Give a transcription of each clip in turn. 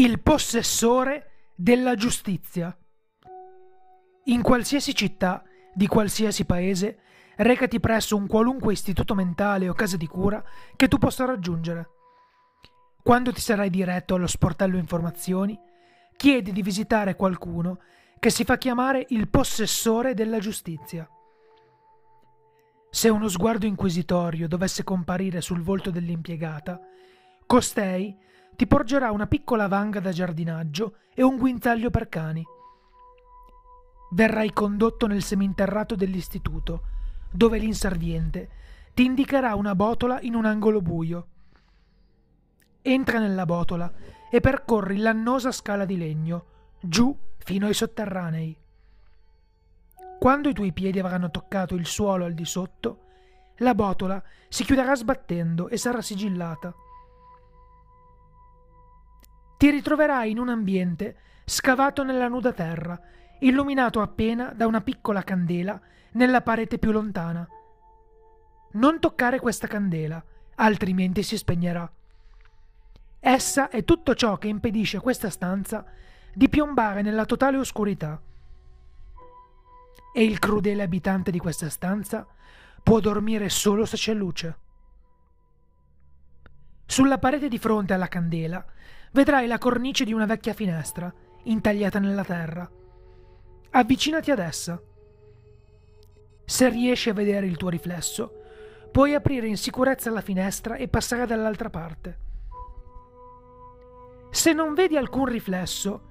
Il possessore della giustizia. In qualsiasi città di qualsiasi paese, recati presso un qualunque istituto mentale o casa di cura che tu possa raggiungere. Quando ti sarai diretto allo sportello informazioni, chiedi di visitare qualcuno che si fa chiamare il possessore della giustizia. Se uno sguardo inquisitorio dovesse comparire sul volto dell'impiegata, costei ti porgerà una piccola vanga da giardinaggio e un guinzaglio per cani. Verrai condotto nel seminterrato dell'istituto, dove l'inserviente ti indicherà una botola in un angolo buio. Entra nella botola e percorri l'annosa scala di legno, giù fino ai sotterranei. Quando i tuoi piedi avranno toccato il suolo al di sotto, la botola si chiuderà sbattendo e sarà sigillata ti ritroverai in un ambiente scavato nella nuda terra, illuminato appena da una piccola candela nella parete più lontana. Non toccare questa candela, altrimenti si spegnerà. Essa è tutto ciò che impedisce a questa stanza di piombare nella totale oscurità. E il crudele abitante di questa stanza può dormire solo se c'è luce. Sulla parete di fronte alla candela vedrai la cornice di una vecchia finestra, intagliata nella terra. Avvicinati ad essa. Se riesci a vedere il tuo riflesso, puoi aprire in sicurezza la finestra e passare dall'altra parte. Se non vedi alcun riflesso,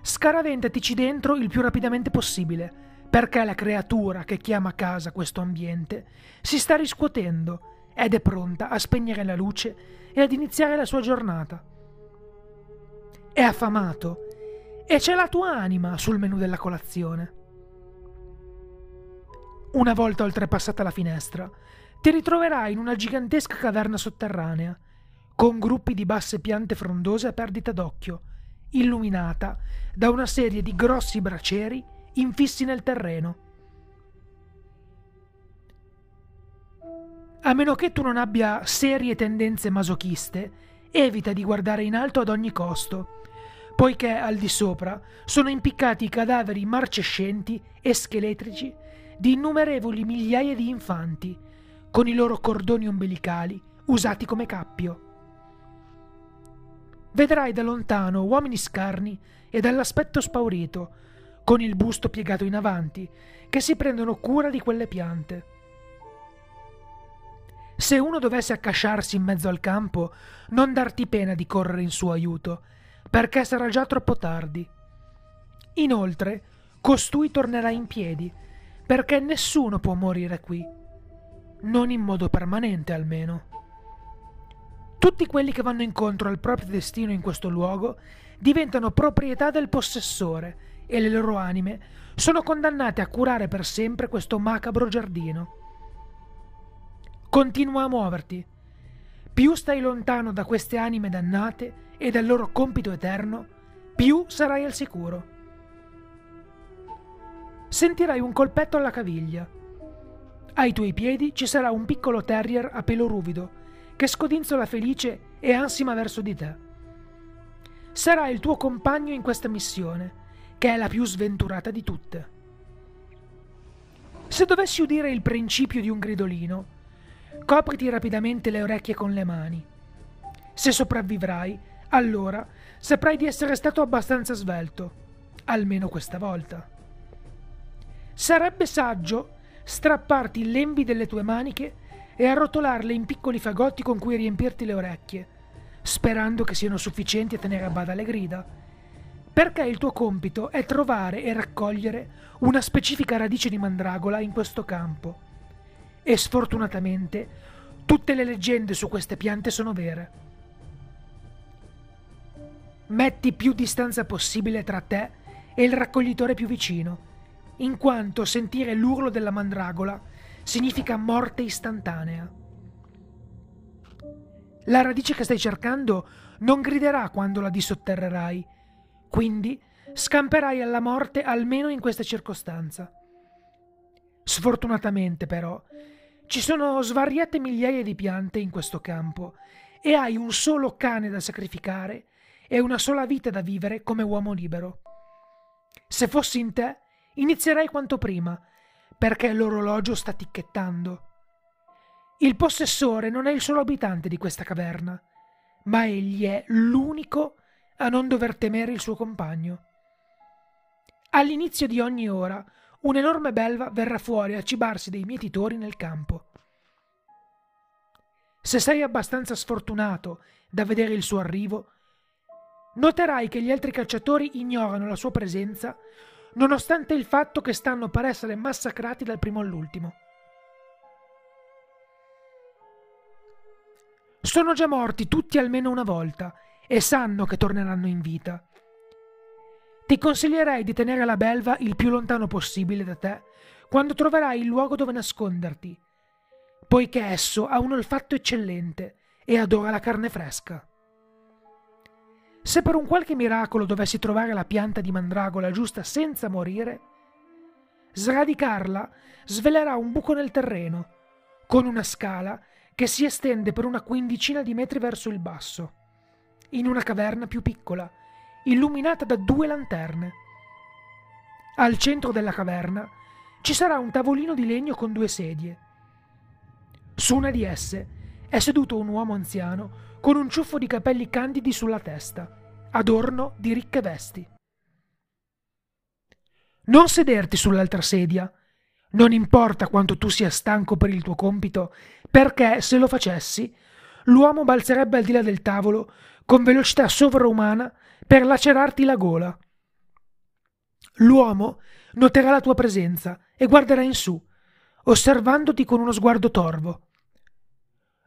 scaraventatici dentro il più rapidamente possibile, perché la creatura che chiama a casa questo ambiente si sta riscuotendo ed è pronta a spegnere la luce e ad iniziare la sua giornata è affamato e c'è la tua anima sul menù della colazione. Una volta oltrepassata la finestra, ti ritroverai in una gigantesca caverna sotterranea, con gruppi di basse piante frondose a perdita d'occhio, illuminata da una serie di grossi bracieri infissi nel terreno. A meno che tu non abbia serie tendenze masochiste, evita di guardare in alto ad ogni costo poiché al di sopra sono impiccati i cadaveri marcescenti e scheletrici di innumerevoli migliaia di infanti, con i loro cordoni ombelicali usati come cappio. Vedrai da lontano uomini scarni e dall'aspetto spaurito, con il busto piegato in avanti, che si prendono cura di quelle piante. Se uno dovesse accasciarsi in mezzo al campo, non darti pena di correre in suo aiuto, perché sarà già troppo tardi. Inoltre, costui tornerà in piedi, perché nessuno può morire qui, non in modo permanente almeno. Tutti quelli che vanno incontro al proprio destino in questo luogo diventano proprietà del possessore e le loro anime sono condannate a curare per sempre questo macabro giardino. Continua a muoverti. Più stai lontano da queste anime dannate, e dal loro compito eterno, più sarai al sicuro. Sentirai un colpetto alla caviglia. Ai tuoi piedi ci sarà un piccolo terrier a pelo ruvido che scodinzola felice e ansima verso di te. Sarà il tuo compagno in questa missione, che è la più sventurata di tutte. Se dovessi udire il principio di un gridolino, copriti rapidamente le orecchie con le mani. Se sopravvivrai, allora saprai di essere stato abbastanza svelto, almeno questa volta. Sarebbe saggio strapparti i lembi delle tue maniche e arrotolarle in piccoli fagotti con cui riempirti le orecchie, sperando che siano sufficienti a tenere a bada le grida, perché il tuo compito è trovare e raccogliere una specifica radice di mandragola in questo campo. E sfortunatamente tutte le leggende su queste piante sono vere metti più distanza possibile tra te e il raccoglitore più vicino, in quanto sentire l'urlo della mandragola significa morte istantanea. La radice che stai cercando non griderà quando la dissotterrerai, quindi scamperai alla morte almeno in questa circostanza. Sfortunatamente, però, ci sono svariate migliaia di piante in questo campo e hai un solo cane da sacrificare e una sola vita da vivere come uomo libero. Se fossi in te, inizierei quanto prima, perché l'orologio sta ticchettando. Il possessore non è il solo abitante di questa caverna, ma egli è l'unico a non dover temere il suo compagno. All'inizio di ogni ora, un'enorme belva verrà fuori a cibarsi dei mietitori nel campo. Se sei abbastanza sfortunato da vedere il suo arrivo, noterai che gli altri cacciatori ignorano la sua presenza, nonostante il fatto che stanno per essere massacrati dal primo all'ultimo. Sono già morti tutti almeno una volta e sanno che torneranno in vita. Ti consiglierei di tenere la belva il più lontano possibile da te quando troverai il luogo dove nasconderti, poiché esso ha un olfatto eccellente e adora la carne fresca. Se per un qualche miracolo dovessi trovare la pianta di mandragola giusta senza morire, sradicarla svelerà un buco nel terreno, con una scala che si estende per una quindicina di metri verso il basso, in una caverna più piccola, illuminata da due lanterne. Al centro della caverna ci sarà un tavolino di legno con due sedie. Su una di esse è seduto un uomo anziano con un ciuffo di capelli candidi sulla testa, adorno di ricche vesti. Non sederti sull'altra sedia, non importa quanto tu sia stanco per il tuo compito, perché se lo facessi, l'uomo balzerebbe al di là del tavolo con velocità sovraumana per lacerarti la gola. L'uomo noterà la tua presenza e guarderà in su, osservandoti con uno sguardo torvo.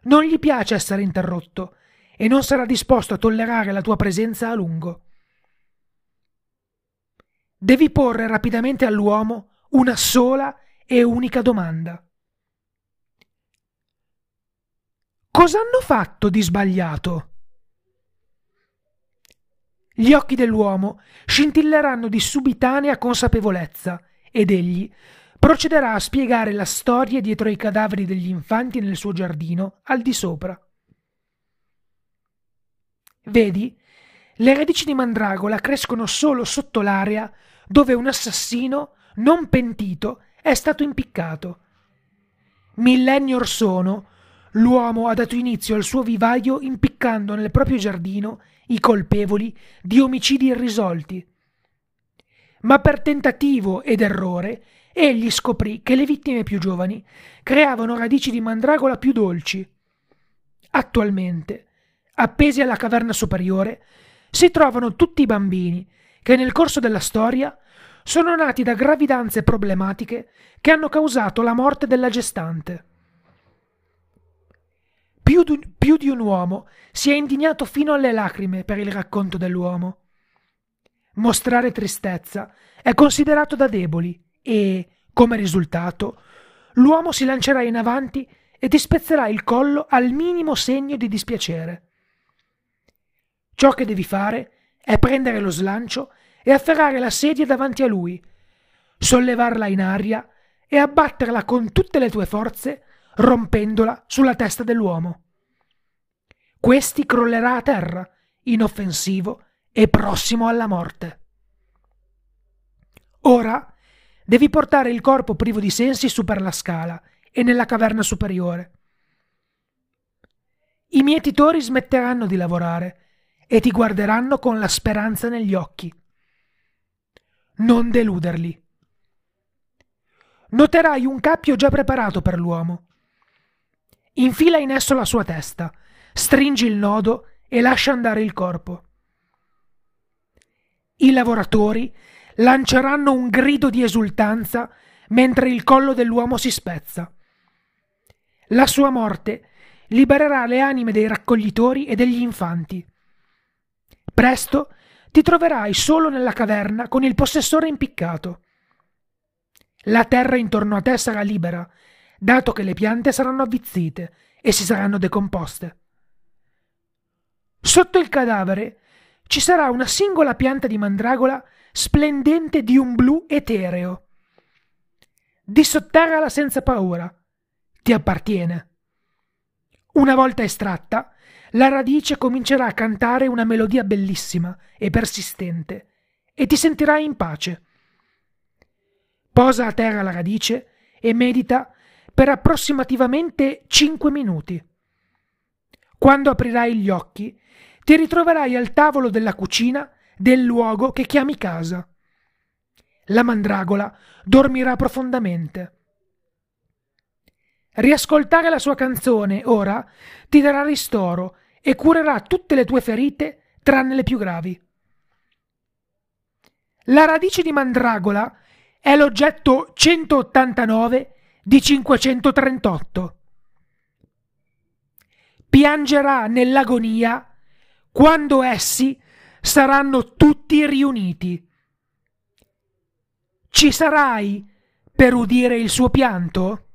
Non gli piace essere interrotto e non sarà disposto a tollerare la tua presenza a lungo. Devi porre rapidamente all'uomo una sola e unica domanda. Cosa hanno fatto di sbagliato? Gli occhi dell'uomo scintilleranno di subitanea consapevolezza ed egli procederà a spiegare la storia dietro ai cadaveri degli infanti nel suo giardino al di sopra. Vedi, le radici di mandragola crescono solo sotto l'area dove un assassino non pentito è stato impiccato. Millenni or sono, l'uomo ha dato inizio al suo vivaio impiccando nel proprio giardino i colpevoli di omicidi irrisolti. Ma per tentativo ed errore egli scoprì che le vittime più giovani creavano radici di mandragola più dolci. Attualmente, appesi alla caverna superiore, si trovano tutti i bambini che nel corso della storia sono nati da gravidanze problematiche che hanno causato la morte della gestante. Più di, più di un uomo si è indignato fino alle lacrime per il racconto dell'uomo. Mostrare tristezza è considerato da deboli e, come risultato, l'uomo si lancerà in avanti e ti spezzerà il collo al minimo segno di dispiacere. Ciò che devi fare è prendere lo slancio e afferrare la sedia davanti a lui, sollevarla in aria e abbatterla con tutte le tue forze, rompendola sulla testa dell'uomo. Questi crollerà a terra, inoffensivo e prossimo alla morte. Ora devi portare il corpo privo di sensi su per la scala e nella caverna superiore. I mietitori smetteranno di lavorare e ti guarderanno con la speranza negli occhi non deluderli. Noterai un cappio già preparato per l'uomo. Infila in esso la sua testa, stringi il nodo e lascia andare il corpo. I lavoratori lanceranno un grido di esultanza mentre il collo dell'uomo si spezza. La sua morte libererà le anime dei raccoglitori e degli infanti. Presto ti troverai solo nella caverna con il possessore impiccato. La terra intorno a te sarà libera, dato che le piante saranno avvizzite e si saranno decomposte. Sotto il cadavere ci sarà una singola pianta di mandragola splendente di un blu etereo. Dissotterrala senza paura. Ti appartiene. Una volta estratta, la radice comincerà a cantare una melodia bellissima e persistente e ti sentirai in pace. Posa a terra la radice e medita per approssimativamente 5 minuti. Quando aprirai gli occhi, ti ritroverai al tavolo della cucina del luogo che chiami casa. La mandragola dormirà profondamente. Riascoltare la sua canzone ora ti darà ristoro e curerà tutte le tue ferite tranne le più gravi. La radice di mandragola è l'oggetto 189 di 538. Piangerà nell'agonia quando essi saranno tutti riuniti. Ci sarai per udire il suo pianto?